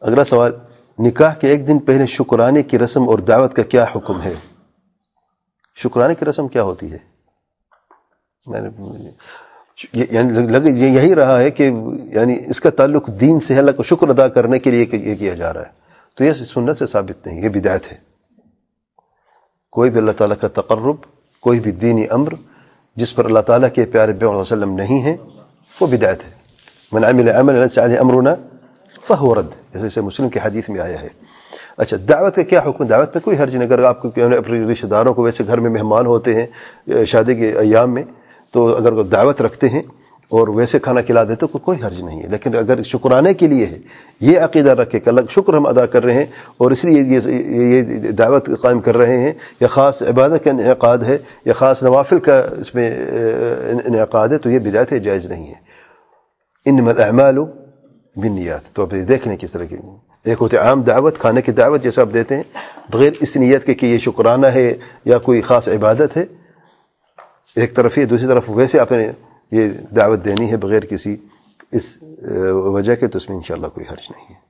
اگلا سوال، نکاح کے ایک دن پہلے شکرانے کی رسم اور دعوت کا کیا حکم ہے؟ شکرانے کی رسم کیا ہوتی ہے؟ میں نے یعنی یہی رہا ہے کہ یعنی اس کا تعلق دین سے اللہ کو شکر ادا کرنے کے لیے یہ کیا جا رہا ہے۔ تو یہ سنت سے ثابت نہیں، یہ بدایت ہے۔ کوئی بھی اللہ تعالیٰ کا تقرب، کوئی بھی دینی امر جس پر اللہ تعالیٰ کے پیارے بے وسلم نہیں ہیں، وہ بدایت ہے۔ من عمل عمل امرنا فہو رد، جیسے مسلم کے حدیث میں آیا ہے۔ اچھا دعوت کا کیا حکم؟ دعوت میں کوئی حرج نہیں، اگر آپ کو اپنے رشتہ داروں کو ویسے گھر میں مہمان ہوتے ہیں، شادی کے ایام میں، تو اگر وہ دعوت رکھتے ہیں اور ویسے کھانا کھلا دیتے تو کوئی حرج نہیں ہے۔ لیکن اگر شکرانے کے لیے ہے، یہ عقیدہ رکھے کہ اللہ شکر ہم ادا کر رہے ہیں اور اس لیے یہ دعوت قائم کر رہے ہیں یا خاص عبادت کا انعقاد ہے یا خاص نوافل کا اس میں انعقاد ہے، تو یہ بدایت جائز نہیں ہے۔ ان الاعمال بنیات تو آپ دیکھ لیں کس طرح کی ایک ہوتے عام دعوت، کھانے کی دعوت جیسے آپ دیتے ہیں، بغیر اس نیت کے کہ یہ شکرانہ ہے یا کوئی خاص عبادت ہے، ایک طرف یہ، دوسری طرف ویسے آپ نے یہ دعوت دینی ہے بغیر کسی اس وجہ کے، تو اس میں انشاءاللہ کوئی حرج نہیں ہے۔